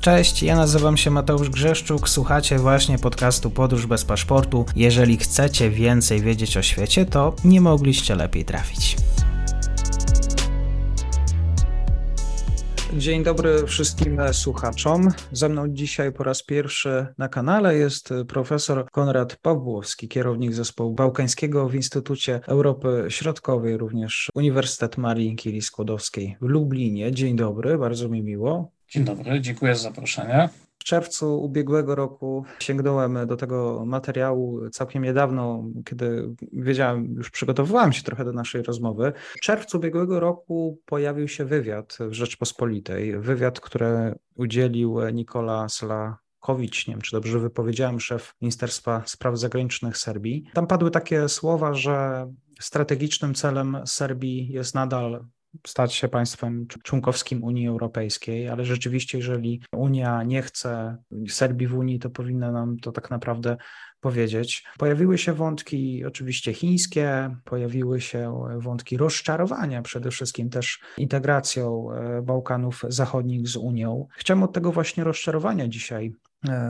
Cześć, ja nazywam się Mateusz Grzeszczuk, słuchacie właśnie podcastu Podróż bez paszportu. Jeżeli chcecie więcej wiedzieć o świecie, to nie mogliście lepiej trafić. Dzień dobry wszystkim słuchaczom. Ze mną dzisiaj po raz pierwszy na kanale jest profesor Konrad Pawłowski, kierownik zespołu bałkańskiego w Instytucie Europy Środkowej, również Uniwersytet Marii Curie Skłodowskiej w Lublinie. Dzień dobry, bardzo mi miło. Dzień dobry, dziękuję za zaproszenie. W czerwcu ubiegłego roku sięgnąłem do tego materiału całkiem niedawno, kiedy wiedziałem, już przygotowywałem się trochę do naszej rozmowy. W czerwcu ubiegłego roku pojawił się wywiad w Rzeczpospolitej. Wywiad, który udzielił Nikola Slakowicz, nie wiem czy dobrze wypowiedziałem, szef Ministerstwa Spraw Zagranicznych Serbii. Tam padły takie słowa, że strategicznym celem Serbii jest nadal stać się państwem członkowskim Unii Europejskiej, ale rzeczywiście, jeżeli Unia nie chce Serbii w Unii, to powinna nam to tak naprawdę powiedzieć. Pojawiły się wątki oczywiście chińskie, pojawiły się wątki rozczarowania przede wszystkim też integracją e, Bałkanów Zachodnich z Unią. Chciałem od tego właśnie rozczarowania dzisiaj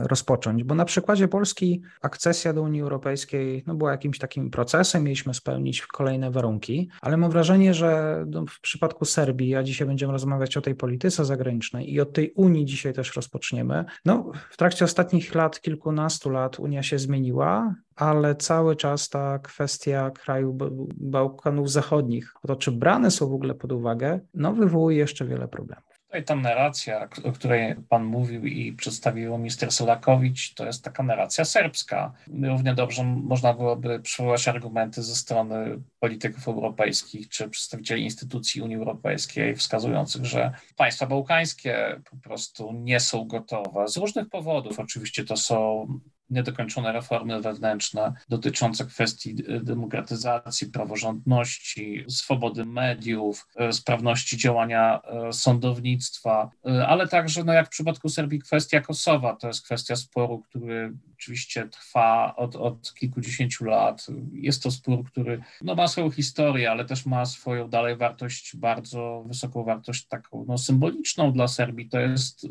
rozpocząć, bo na przykładzie Polski akcesja do Unii Europejskiej no, była jakimś takim procesem, mieliśmy spełnić kolejne warunki, ale mam wrażenie, że no, w przypadku Serbii, a dzisiaj będziemy rozmawiać o tej polityce zagranicznej i od tej Unii dzisiaj też rozpoczniemy, no w trakcie ostatnich lat, kilkunastu lat Unia się zmieniła, ale cały czas ta kwestia kraju Bałkanów Zachodnich, to czy brane są w ogóle pod uwagę, no wywołuje jeszcze wiele problemów. Tutaj ta narracja, o której Pan mówił i przedstawił minister Solakowicz, to jest taka narracja serbska. Równie dobrze można byłoby przywołać argumenty ze strony polityków europejskich czy przedstawicieli instytucji Unii Europejskiej, wskazujących, że państwa bałkańskie po prostu nie są gotowe z różnych powodów. Oczywiście to są niedokończone reformy wewnętrzne dotyczące kwestii demokratyzacji, praworządności, swobody mediów, e, sprawności działania e, sądownictwa, e, ale także, no jak w przypadku Serbii, kwestia Kosowa. To jest kwestia sporu, który oczywiście trwa od, od kilkudziesięciu lat. Jest to spór, który no, ma swoją historię, ale też ma swoją dalej wartość, bardzo wysoką wartość taką no, symboliczną dla Serbii. To jest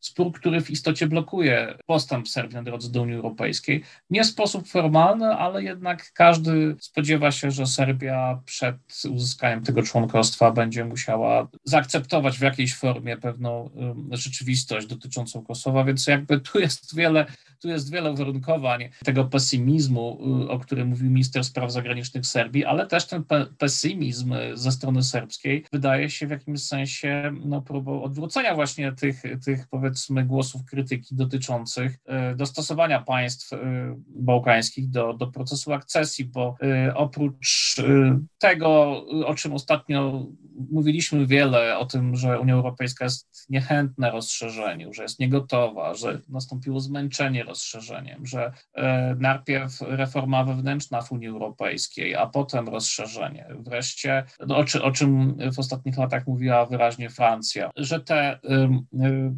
spór, który w istocie blokuje postęp Serbii na drodze do Unii Europejskiej. Nie w sposób formalny, ale jednak każdy spodziewa się, że Serbia przed uzyskaniem tego członkostwa będzie musiała zaakceptować w jakiejś formie pewną rzeczywistość dotyczącą Kosowa, więc jakby tu jest wiele, tu jest wiele uwarunkowań tego pesymizmu, y, o którym mówił minister spraw zagranicznych Serbii, ale też ten pe pesymizm ze strony serbskiej wydaje się w jakimś sensie no, próbą odwrócenia właśnie tych, tych powiedzmy głosów krytyki dotyczących y, dostosowania państw y, bałkańskich do, do procesu akcesji, bo oprócz tego, o czym ostatnio mówiliśmy wiele, o tym, że Unia Europejska jest niechętna rozszerzeniu, że jest niegotowa, że nastąpiło zmęczenie rozszerzeniem, że e, najpierw reforma wewnętrzna w Unii Europejskiej, a potem rozszerzenie. Wreszcie, no, o, czy, o czym w ostatnich latach mówiła wyraźnie Francja, że te e,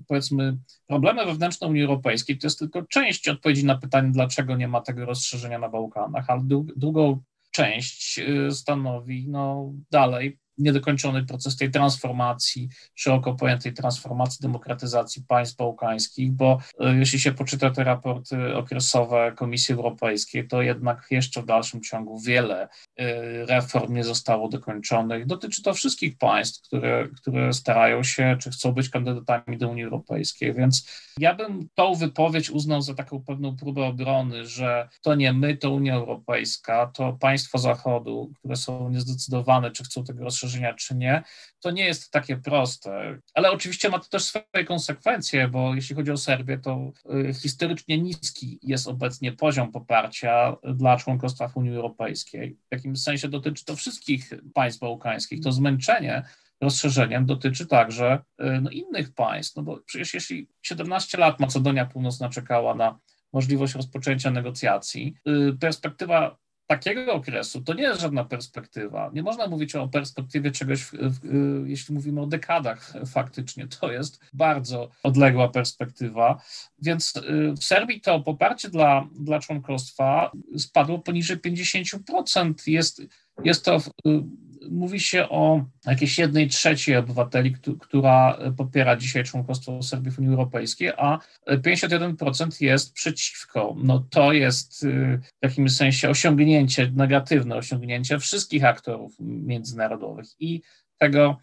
powiedzmy problemy wewnętrzne Unii Europejskiej to jest tylko część odpowiedzi na pytanie, dlaczego nie ma tego rozszerzenia na Bałkanach, ale drugą część e, stanowi no, dalej niedokończony proces tej transformacji, szeroko pojętej transformacji, demokratyzacji państw bałkańskich, bo e, jeśli się poczyta te raporty okresowe Komisji Europejskiej, to jednak jeszcze w dalszym ciągu wiele e, reform nie zostało dokończonych. Dotyczy to wszystkich państw, które, które starają się, czy chcą być kandydatami do Unii Europejskiej, więc ja bym tą wypowiedź uznał za taką pewną próbę obrony, że to nie my, to Unia Europejska, to państwa Zachodu, które są niezdecydowane, czy chcą tego rozszerzenia, rozszerzenia, czy nie, to nie jest takie proste. Ale oczywiście ma to też swoje konsekwencje, bo jeśli chodzi o Serbię, to y, historycznie niski jest obecnie poziom poparcia dla członkostwa w Unii Europejskiej. W jakimś sensie dotyczy to wszystkich państw bałkańskich. To zmęczenie rozszerzeniem dotyczy także y, no, innych państw, no bo przecież jeśli 17 lat Macedonia Północna czekała na możliwość rozpoczęcia negocjacji, y, perspektywa takiego okresu to nie jest żadna perspektywa. Nie można mówić o perspektywie czegoś, w, w, jeśli mówimy o dekadach faktycznie. To jest bardzo odległa perspektywa. Więc y, w Serbii to poparcie dla, dla członkostwa spadło poniżej 50%. Jest, jest to mówi się o jakiejś jednej trzeciej obywateli, która popiera dzisiaj członkostwo Serbii w Unii Europejskiej, a 51% jest przeciwko. No to jest y, w jakimś sensie osiągnięcie, negatywne osiągnięcie wszystkich aktorów międzynarodowych i tego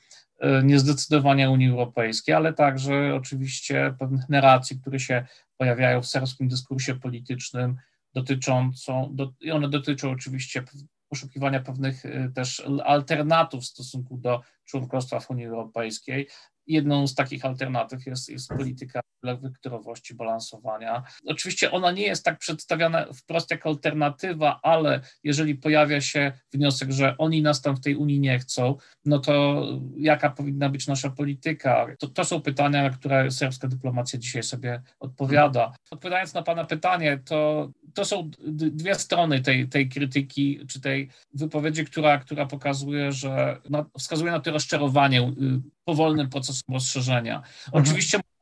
y, niezdecydowania Unii Europejskiej, ale także oczywiście pewnych narracji, które się pojawiają w serbskim dyskursie politycznym, dotyczącą, do, i one dotyczą oczywiście poszukiwania pewnych y, też alternatyw w stosunku do członkostwa w Unii Europejskiej. Jedną z takich alternatyw jest, jest polityka wyktorowości, balansowania. Oczywiście ona nie jest tak przedstawiana wprost jako alternatywa, ale jeżeli pojawia się wniosek, że oni nas tam w tej Unii nie chcą, no to jaka powinna być nasza polityka? To, to są pytania, na które serbska dyplomacja dzisiaj sobie odpowiada. Odpowiadając na Pana pytanie, to, to są dwie strony tej, tej krytyki, czy tej wypowiedzi, która, która pokazuje, że no, wskazuje na to rozczarowanie y, powolnym procesem rozszerzenia. Mhm.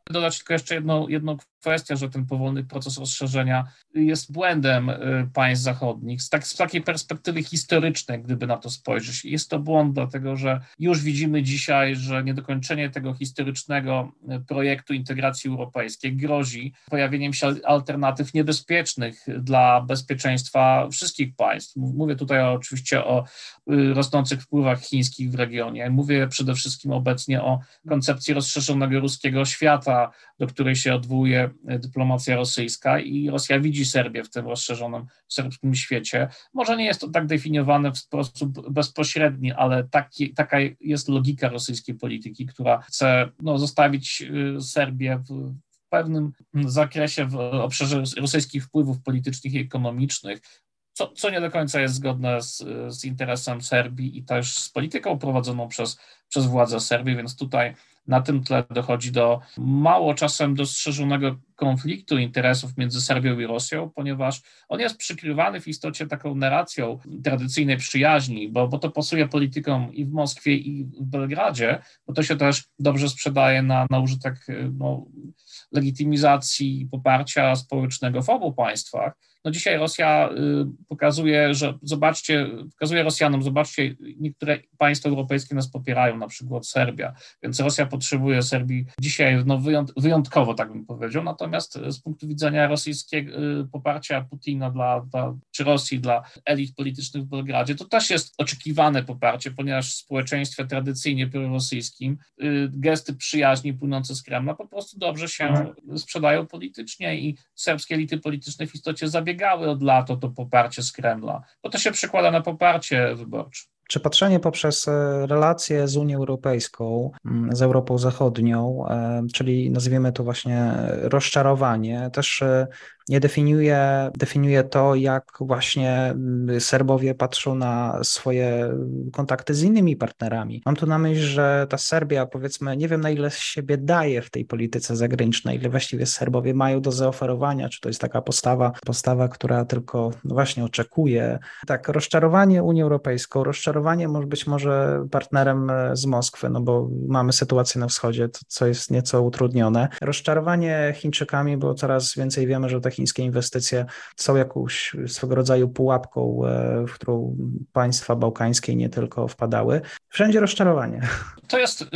Dodać tylko jeszcze jedną, jedną kwestia, że ten powolny proces rozszerzenia jest błędem y, państw zachodnich. Z, tak, z takiej perspektywy historycznej, gdyby na to spojrzeć, jest to błąd, dlatego że już widzimy dzisiaj, że niedokończenie tego historycznego y, projektu integracji europejskiej grozi pojawieniem się alternatyw niebezpiecznych dla bezpieczeństwa wszystkich państw. Mówię tutaj oczywiście o y, rosnących wpływach chińskich w regionie. Mówię przede wszystkim obecnie o koncepcji rozszerzonego ruskiego świata, do której się odwołuje dyplomacja rosyjska i Rosja widzi Serbię w tym rozszerzonym serbskim świecie. Może nie jest to tak definiowane w sposób bezpośredni, ale taki, taka jest logika rosyjskiej polityki, która chce no, zostawić y, Serbię w, w pewnym zakresie w obszarze rosyjskich wpływów politycznych i ekonomicznych, co, co nie do końca jest zgodne z, z interesem Serbii i też z polityką prowadzoną przez, przez władze Serbii, więc tutaj na tym tle dochodzi do mało czasem dostrzeżonego konfliktu interesów między Serbią i Rosją, ponieważ on jest przykrywany w istocie taką narracją tradycyjnej przyjaźni, bo, bo to pasuje politykom i w Moskwie, i w Belgradzie, bo to się też dobrze sprzedaje na, na użytek no, legitymizacji poparcia społecznego w obu państwach. No dzisiaj Rosja y, pokazuje, że zobaczcie, pokazuje Rosjanom, zobaczcie, niektóre państwa europejskie nas popierają, na przykład Serbia, więc Rosja potrzebuje Serbii dzisiaj no wyjątkowo, tak bym powiedział, natomiast z punktu widzenia rosyjskiego y, poparcia Putina dla, dla, czy Rosji dla elit politycznych w Belgradzie, to też jest oczekiwane poparcie, ponieważ w społeczeństwie tradycyjnie prorosyjskim y, gesty przyjaźni płynące z Kremla po prostu dobrze się mhm. sprzedają politycznie i serbskie elity polityczne w istocie zabiegają zabiegały od lat o to poparcie z Kremla, bo to się przekłada na poparcie wyborcze. Czy patrzenie poprzez e, relacje z Unią Europejską, mm, z Europą Zachodnią, e, czyli nazwijmy to właśnie rozczarowanie, też e, nie definiuje, definiuje to, jak właśnie mm, Serbowie patrzą na swoje kontakty z innymi partnerami. Mam tu na myśl, że ta Serbia, powiedzmy, nie wiem na ile siebie daje w tej polityce zagranicznej, ile właściwie Serbowie mają do zaoferowania, czy to jest taka postawa, postawa, która tylko no właśnie oczekuje. Tak, rozczarowanie Unią Europejską, rozczarowanie może być może partnerem e, z Moskwy, no bo mamy sytuację na wschodzie, co jest nieco utrudnione. Rozczarowanie Chińczykami, bo coraz więcej wiemy, że te chińskie inwestycje są jakąś swego rodzaju pułapką, e, w którą państwa bałkańskie nie tylko wpadały. Wszędzie rozczarowanie. To jest. Y,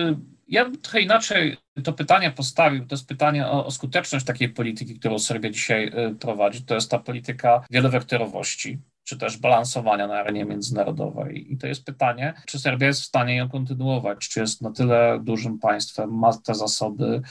ja bym trochę inaczej to pytanie postawił. To jest pytanie o, o skuteczność takiej polityki, którą Serbia dzisiaj y, prowadzi. To jest ta polityka wielowektorowości czy też balansowania na arenie międzynarodowej. I to jest pytanie, czy Serbia jest w stanie ją kontynuować, czy jest na tyle dużym państwem, ma te zasoby,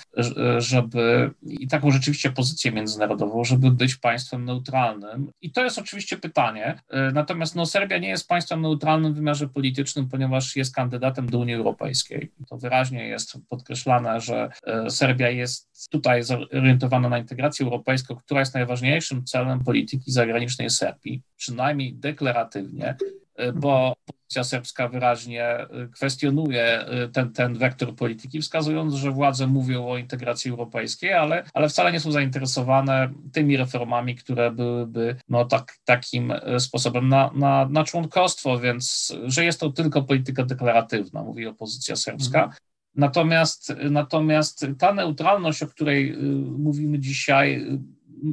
żeby i taką rzeczywiście pozycję międzynarodową, żeby być państwem neutralnym. I to jest oczywiście pytanie. Natomiast no, Serbia nie jest państwem neutralnym w wymiarze politycznym, ponieważ jest kandydatem do Unii Europejskiej. To wyraźnie jest podkreślane, że e, Serbia jest tutaj zorientowana na integrację europejską, która jest najważniejszym celem polityki zagranicznej Serbii przynajmniej deklaratywnie, y, bo pozycja serbska wyraźnie y, kwestionuje y, ten, ten wektor polityki, wskazując, że władze mówią o integracji europejskiej, ale, ale wcale nie są zainteresowane tymi reformami, które byłyby no, tak, takim sposobem na, na, na członkostwo, więc że jest to tylko polityka deklaratywna, mówi opozycja serbska. Mhm. Natomiast, natomiast ta neutralność, o której mówimy dzisiaj,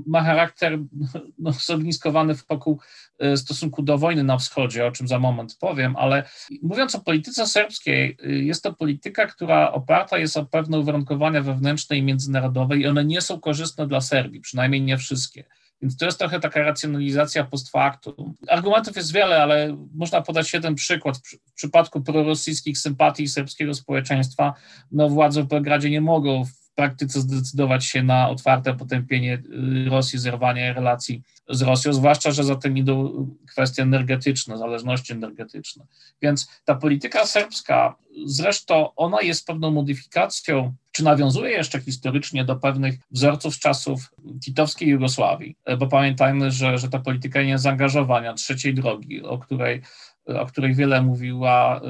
ma charakter no, zorganizowany wokół e, stosunku do wojny na wschodzie, o czym za moment powiem, ale mówiąc o polityce serbskiej, e, jest to polityka, która oparta jest o pewne uwarunkowania wewnętrzne i międzynarodowe i one nie są korzystne dla Serbii, przynajmniej nie wszystkie. Więc to jest trochę taka racjonalizacja post factum. Argumentów jest wiele, ale można podać jeden przykład. W przypadku prorosyjskich sympatii serbskiego społeczeństwa, no władze w Belgradzie nie mogą praktyce zdecydować się na otwarte potępienie y, Rosji, zerwanie relacji z Rosją, zwłaszcza, że za tym idą kwestie energetyczne, zależności energetyczne. Więc ta polityka serbska, zresztą ona jest pewną modyfikacją, czy nawiązuje jeszcze historycznie do pewnych wzorców z czasów titowskiej Jugosławii, bo pamiętajmy, że, że ta polityka niezaangażowania trzeciej drogi, o której o której wiele mówiła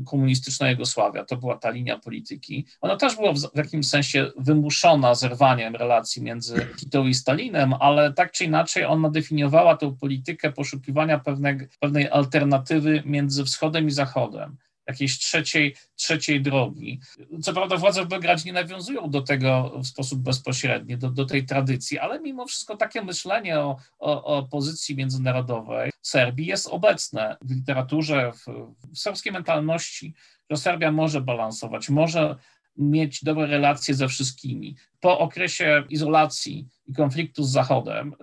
y, komunistyczna Jugosławia, to była ta linia polityki. Ona też była w jakimś sensie wymuszona zerwaniem relacji między Tito i Stalinem, ale tak czy inaczej ona definiowała tę politykę poszukiwania pewnej, pewnej alternatywy między wschodem i zachodem jakiejś trzeciej, trzeciej drogi. Co prawda władze w Belgradzie nie nawiązują do tego w sposób bezpośredni, do, do tej tradycji, ale mimo wszystko takie myślenie o, o, o pozycji międzynarodowej Serbii jest obecne w literaturze, w, w serbskiej mentalności, że Serbia może balansować, może mieć dobre relacje ze wszystkimi. Po okresie izolacji i konfliktu z Zachodem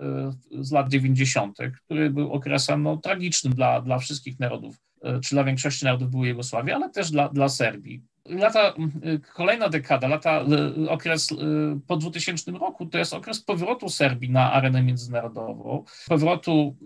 y, z lat 90., który był okresem no, tragicznym dla, dla wszystkich narodów czy dla większości narodów były Jugosławii, ale też dla, dla Serbii lata, y, kolejna dekada, lata, y, okres y, po 2000 roku, to jest okres powrotu Serbii na arenę międzynarodową, powrotu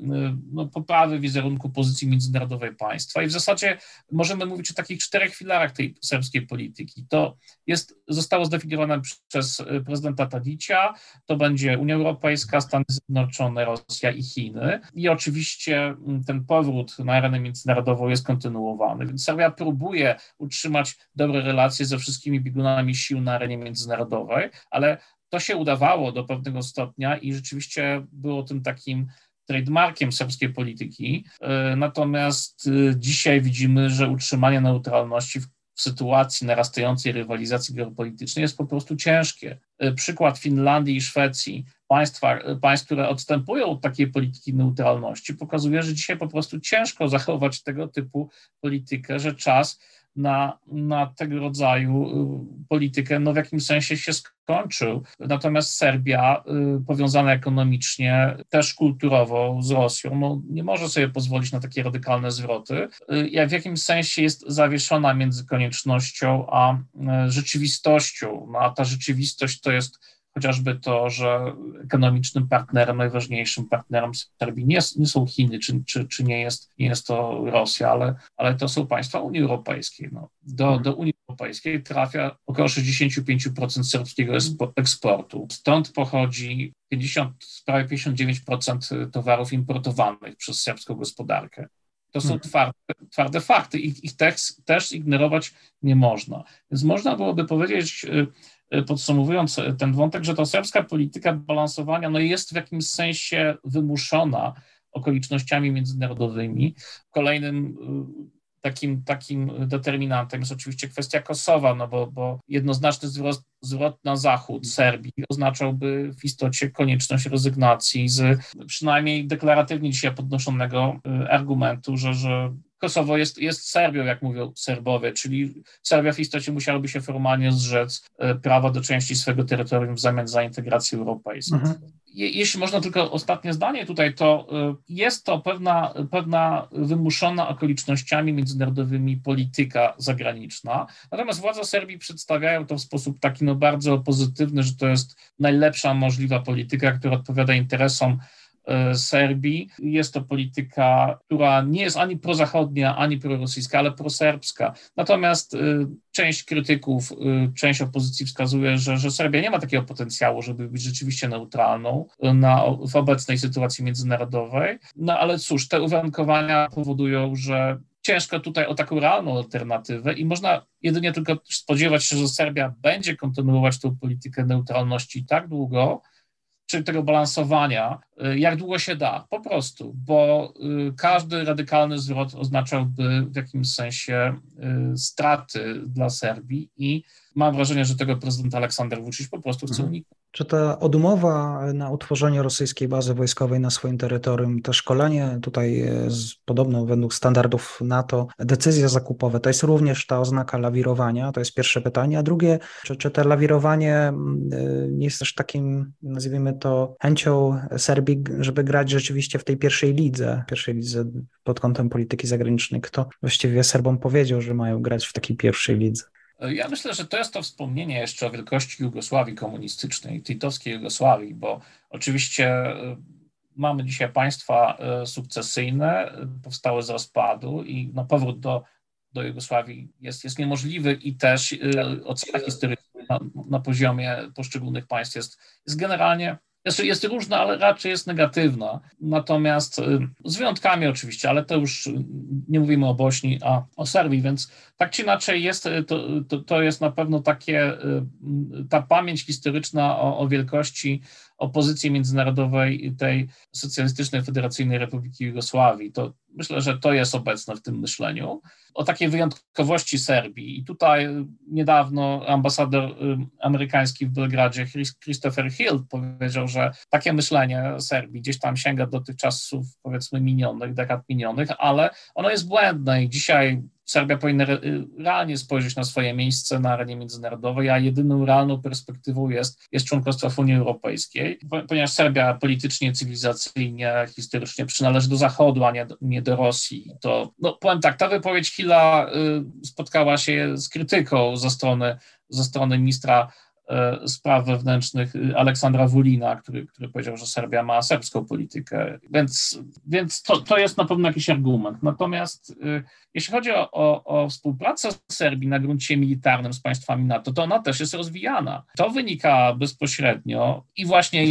no, poprawy wizerunku pozycji międzynarodowej państwa. I w zasadzie możemy mówić o takich czterech filarach tej serbskiej polityki. To jest, zostało zdefiniowane przez prezydenta Tadicia, to będzie Unia Europejska, Stany Zjednoczone, Rosja i Chiny. I oczywiście mm, ten powrót na arenę międzynarodową jest kontynuowany, więc Serbia próbuje utrzymać dobre dobre relacje ze wszystkimi biegunami sił na arenie międzynarodowej, ale to się udawało do pewnego stopnia i rzeczywiście było tym takim trademarkiem serbskiej polityki. E, natomiast e, dzisiaj widzimy, że utrzymanie neutralności w sytuacji narastającej rywalizacji geopolitycznej jest po prostu ciężkie. E, przykład Finlandii i Szwecji, państwa, państw, które odstępują od takiej polityki neutralności, pokazuje, że dzisiaj po prostu ciężko zachować tego typu politykę, że czas na, na tego rodzaju y, politykę no w jakimś sensie się skończył. Natomiast Serbia, y, powiązana ekonomicznie, też kulturowo z Rosją, no nie może sobie pozwolić na takie radykalne zwroty. Y, jak w jakimś sensie jest zawieszona między koniecznością a rzeczywistością. No a ta rzeczywistość to jest chociażby to, że ekonomicznym partnerem, najważniejszym partnerem Serbii nie, nie są Chiny, czy, czy, czy nie, jest, nie jest to Rosja, ale, ale to są państwa Unii Europejskiej. No. Do, mhm. do Unii Europejskiej trafia około 65% serbskiego eksportu. Stąd pochodzi 50, prawie 59% towarów importowanych przez serbską gospodarkę. To są mhm. twarde, twarde fakty i ich też, też ignorować nie można. Więc można byłoby powiedzieć, y, Y, podsumowując y, ten wątek, że ta serbska polityka balansowania no jest w jakimś sensie wymuszona okolicznościami międzynarodowymi. Kolejnym y, takim, takim determinantem jest oczywiście kwestia Kosowa, no bo, bo jednoznaczny zwrot, zwrot na zachód Serbii oznaczałby w istocie konieczność rezygnacji z przynajmniej deklaratywnie dzisiaj podnoszonego argumentu, że, że Kosowo jest, jest Serbią, jak mówią Serbowie, czyli Serbia w istocie musiałaby się formalnie zrzec e, prawa do części swojego terytorium w zamian za integrację europejską. Mhm. Jeśli można tylko ostatnie zdanie tutaj, to e, jest to pewna, pewna wymuszona okolicznościami międzynarodowymi polityka zagraniczna. Natomiast władze Serbii przedstawiają to w sposób taki no bardzo pozytywny, że to jest najlepsza możliwa polityka, która odpowiada interesom Serbii. Jest to polityka, która nie jest ani prozachodnia, ani prorosyjska, ale proserbska. Natomiast e, część krytyków, e, część opozycji wskazuje, że, że Serbia nie ma takiego potencjału, żeby być rzeczywiście neutralną na, w obecnej sytuacji międzynarodowej. No ale cóż, te uwarunkowania powodują, że ciężko tutaj o taką realną alternatywę i można jedynie tylko spodziewać się, że Serbia będzie kontynuować tę politykę neutralności tak długo, czy tego balansowania, y, jak długo się da, po prostu, bo y, każdy radykalny zwrot oznaczałby w jakimś sensie y, straty dla Serbii i mam wrażenie, że tego prezydent Aleksander Vucic po prostu chce mhm. uniknąć. Czy ta odmowa na utworzenie rosyjskiej bazy wojskowej na swoim terytorium, to szkolenie tutaj z, podobno według standardów NATO, decyzje zakupowe, to jest również ta oznaka lawirowania? To jest pierwsze pytanie. A drugie, czy, czy to lawirowanie mm, nie jest też takim, nazwijmy to, chęcią Serbii, żeby grać rzeczywiście w tej pierwszej lidze, pierwszej lidze pod kątem polityki zagranicznej? Kto właściwie Serbom powiedział, że mają grać w takiej pierwszej lidze? Ja myślę, że to jest to wspomnienie jeszcze o wielkości Jugosławii komunistycznej, titowskiej Jugosławii, bo oczywiście e, mamy dzisiaj państwa e, sukcesyjne, powstałe z rozpadu i no, powrót do, do Jugosławii jest, jest niemożliwy i też ocena historyczna na, na poziomie poszczególnych państw jest, jest generalnie jest, jest różna, ale raczej jest negatywna. Natomiast y, z wyjątkami oczywiście, ale to już nie mówimy o Bośni, a o Serbii, więc tak czy inaczej jest, y, to, to, to jest na pewno takie, y, ta pamięć historyczna o, o wielkości opozycji międzynarodowej tej Socjalistycznej Federacyjnej Republiki Jugosławii. To myślę, że to jest obecne w tym myśleniu. O takiej wyjątkowości Serbii. I tutaj niedawno ambasador amerykański w Belgradzie, Christopher Hill, powiedział, że takie myślenie Serbii gdzieś tam sięga do tych czasów, powiedzmy, minionych, dekad minionych, ale ono jest błędne i dzisiaj Serbia powinna realnie spojrzeć na swoje miejsce na arenie międzynarodowej, a jedyną realną perspektywą jest, jest członkostwo w Unii Europejskiej, ponieważ Serbia politycznie, cywilizacyjnie, historycznie przynależy do Zachodu, a nie, nie do Rosji. To, no, powiem tak, ta wypowiedź Hilla y, spotkała się z krytyką ze strony, ze strony ministra spraw wewnętrznych Aleksandra Wulina, który, który powiedział, że Serbia ma serbską politykę. Więc, więc to, to jest na pewno jakiś argument. Natomiast e, jeśli chodzi o, o, o współpracę Serbii na gruncie militarnym z państwami NATO, to ona też jest rozwijana. To wynika bezpośrednio i właśnie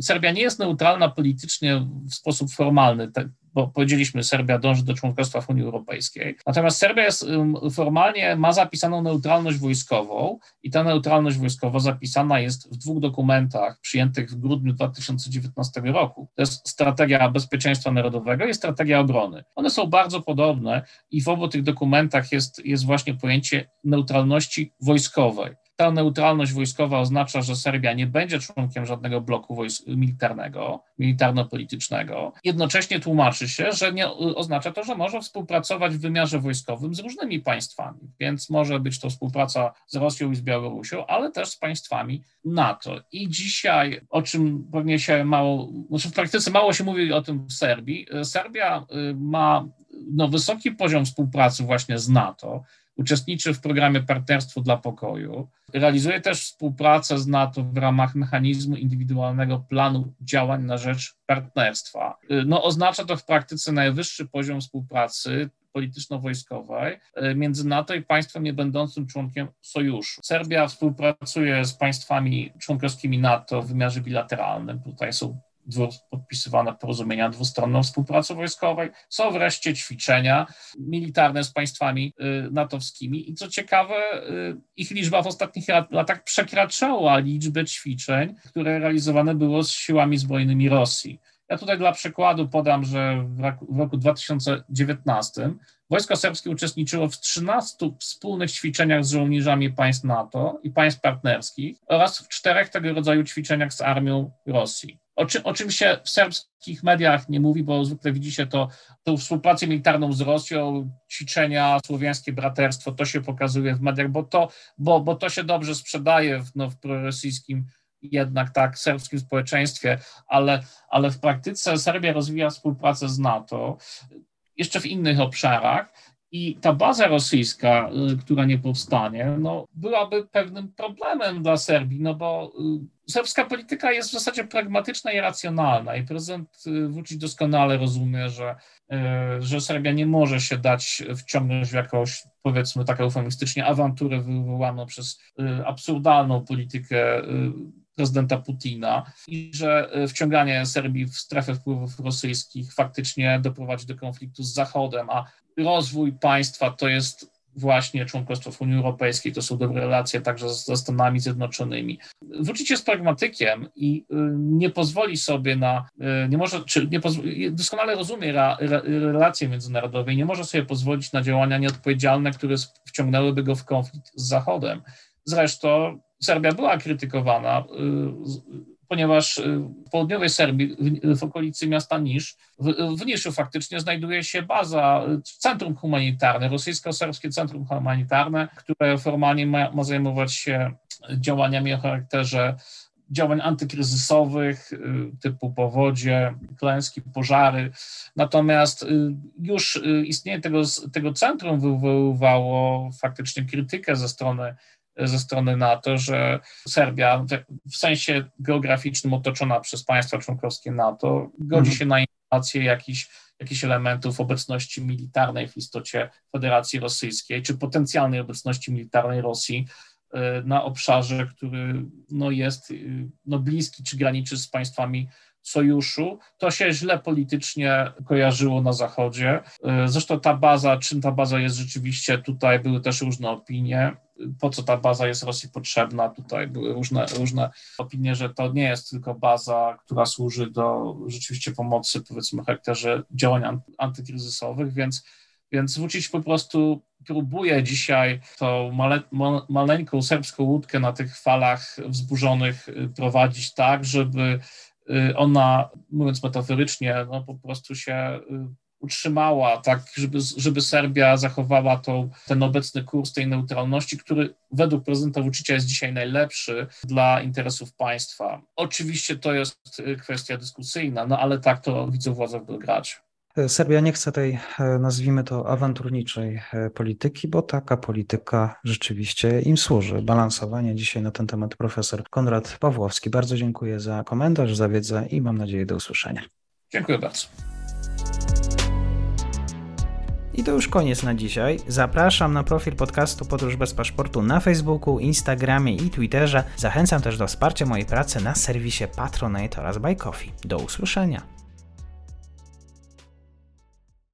Serbia nie jest neutralna politycznie w sposób formalny, bo powiedzieliśmy, Serbia dąży do członkostwa w Unii Europejskiej. Natomiast Serbia jest, formalnie ma zapisaną neutralność wojskową i ta neutralność wojskowa zapisana jest w dwóch dokumentach przyjętych w grudniu 2019 roku. To jest strategia bezpieczeństwa narodowego i strategia obrony. One są bardzo podobne i w obu tych dokumentach jest, jest właśnie pojęcie neutralności wojskowej ta neutralność wojskowa oznacza, że Serbia nie będzie członkiem żadnego bloku wojsk militarnego, militarno-politycznego. Jednocześnie tłumaczy się, że nie oznacza to, że może współpracować w wymiarze wojskowym z różnymi państwami, więc może być to współpraca z Rosją i z Białorusią, ale też z państwami NATO. I dzisiaj, o czym pewnie się mało, znaczy w praktyce mało się mówi o tym w Serbii, Serbia y, ma no, wysoki poziom współpracy właśnie z NATO uczestniczy w programie Partnerstwo dla Pokoju. Realizuje też współpracę z NATO w ramach mechanizmu indywidualnego planu działań na rzecz partnerstwa. No, oznacza to w praktyce najwyższy poziom współpracy polityczno-wojskowej między NATO i państwem niebędącym członkiem sojuszu. Serbia współpracuje z państwami członkowskimi NATO w wymiarze bilateralnym. Tutaj są podpisywane porozumienia dwustronną współpracy wojskowej. Są wreszcie ćwiczenia militarne z państwami y, natowskimi i co ciekawe, y, ich liczba w ostatnich latach przekraczała liczbę ćwiczeń, które realizowane było z siłami zbrojnymi Rosji. Ja tutaj dla przykładu podam, że w roku 2019 wojsko serbskie uczestniczyło w 13 wspólnych ćwiczeniach z żołnierzami państw NATO i państw partnerskich oraz w czterech tego rodzaju ćwiczeniach z armią Rosji. O czym, o czym się w serbskich mediach nie mówi, bo zwykle widzi się to, tą współpracę militarną z Rosją, ćwiczenia, słowiańskie braterstwo, to się pokazuje w mediach, bo to, bo, bo to się dobrze sprzedaje w, no, w prorosyjskim jednak tak serbskim społeczeństwie, ale, ale w praktyce Serbia rozwija współpracę z NATO jeszcze w innych obszarach i ta baza rosyjska, y, która nie powstanie, no, byłaby pewnym problemem dla Serbii, no bo y, serbska polityka jest w zasadzie pragmatyczna i racjonalna i prezydent y, Vucic doskonale rozumie, że, że Serbia nie może się dać wciągnąć w jakąś, powiedzmy tak eufemistycznie, awanturę wywołaną przez absurdalną politykę prezydenta Putina i że wciąganie Serbii w strefę wpływów rosyjskich faktycznie doprowadzi do konfliktu z Zachodem, a rozwój państwa to jest właśnie członkostwo w Unii Europejskiej, to są dobre relacje także ze Stanami Zjednoczonymi. Wrócić jest pragmatykiem i y, nie pozwoli sobie na, y, nie może, czy nie pozwoli, doskonale rozumie relacje międzynarodowe i nie może sobie pozwolić na działania nieodpowiedzialne, które wciągnęłyby go w konflikt z Zachodem. Zresztą Serbia była krytykowana, ponieważ w południowej Serbii, w, okolicy miasta Nisz, w, w Niszu faktycznie znajduje się baza, centrum humanitarne, rosyjsko-serbskie centrum humanitarne, które formalnie ma, ma zajmować się działaniami o charakterze działań antykryzysowych y, typu powodzie, klęski, pożary. Natomiast y, już y, istnienie tego, tego centrum wywoływało faktycznie krytykę ze strony ze strony NATO, że Serbia w sensie geograficznym otoczona przez państwa członkowskie NATO godzi mhm. się na instalację jakichś jakichś elementów obecności militarnej w istocie Federacji Rosyjskiej, czy potencjalnej obecności militarnej Rosji E, na obszarze, który no, jest y, no, bliski czy graniczy z państwami sojuszu. To się źle politycznie kojarzyło na Zachodzie. E, zresztą ta baza, czym ta baza jest rzeczywiście, tutaj były też różne opinie. Po co ta baza jest Rosji potrzebna? Tutaj były różne, różne opinie, że to nie jest tylko baza, która służy do rzeczywiście pomocy, powiedzmy, charakterze działań antykryzysowych, więc więc Vucic po prostu próbuje dzisiaj tą male, maleńką serbską łódkę na tych falach wzburzonych y, prowadzić tak, żeby ona, mówiąc metaforycznie, no po prostu się y, utrzymała, tak, żeby, żeby Serbia zachowała tą, ten obecny kurs tej neutralności, który według prezydenta Vucicia jest dzisiaj najlepszy dla interesów państwa. Oczywiście to jest kwestia dyskusyjna, no ale tak to widzą władze w Belgradzie. Serbia nie chce tej, e, nazwijmy to, awanturniczej e, polityki, bo taka polityka rzeczywiście im służy. Balansowanie dzisiaj na ten temat profesor Konrad Pawłowski. Bardzo dziękuję za komentarz, za wiedzę i mam nadzieję do usłyszenia. Dziękuję bardzo. I to już koniec na dzisiaj. Zapraszam na profil podcastu Podróż bez paszportu na Facebooku, Instagramie i Twitterze. Zachęcam też do wsparcia mojej pracy na serwisie Patronite oraz Buy Coffee. Do usłyszenia.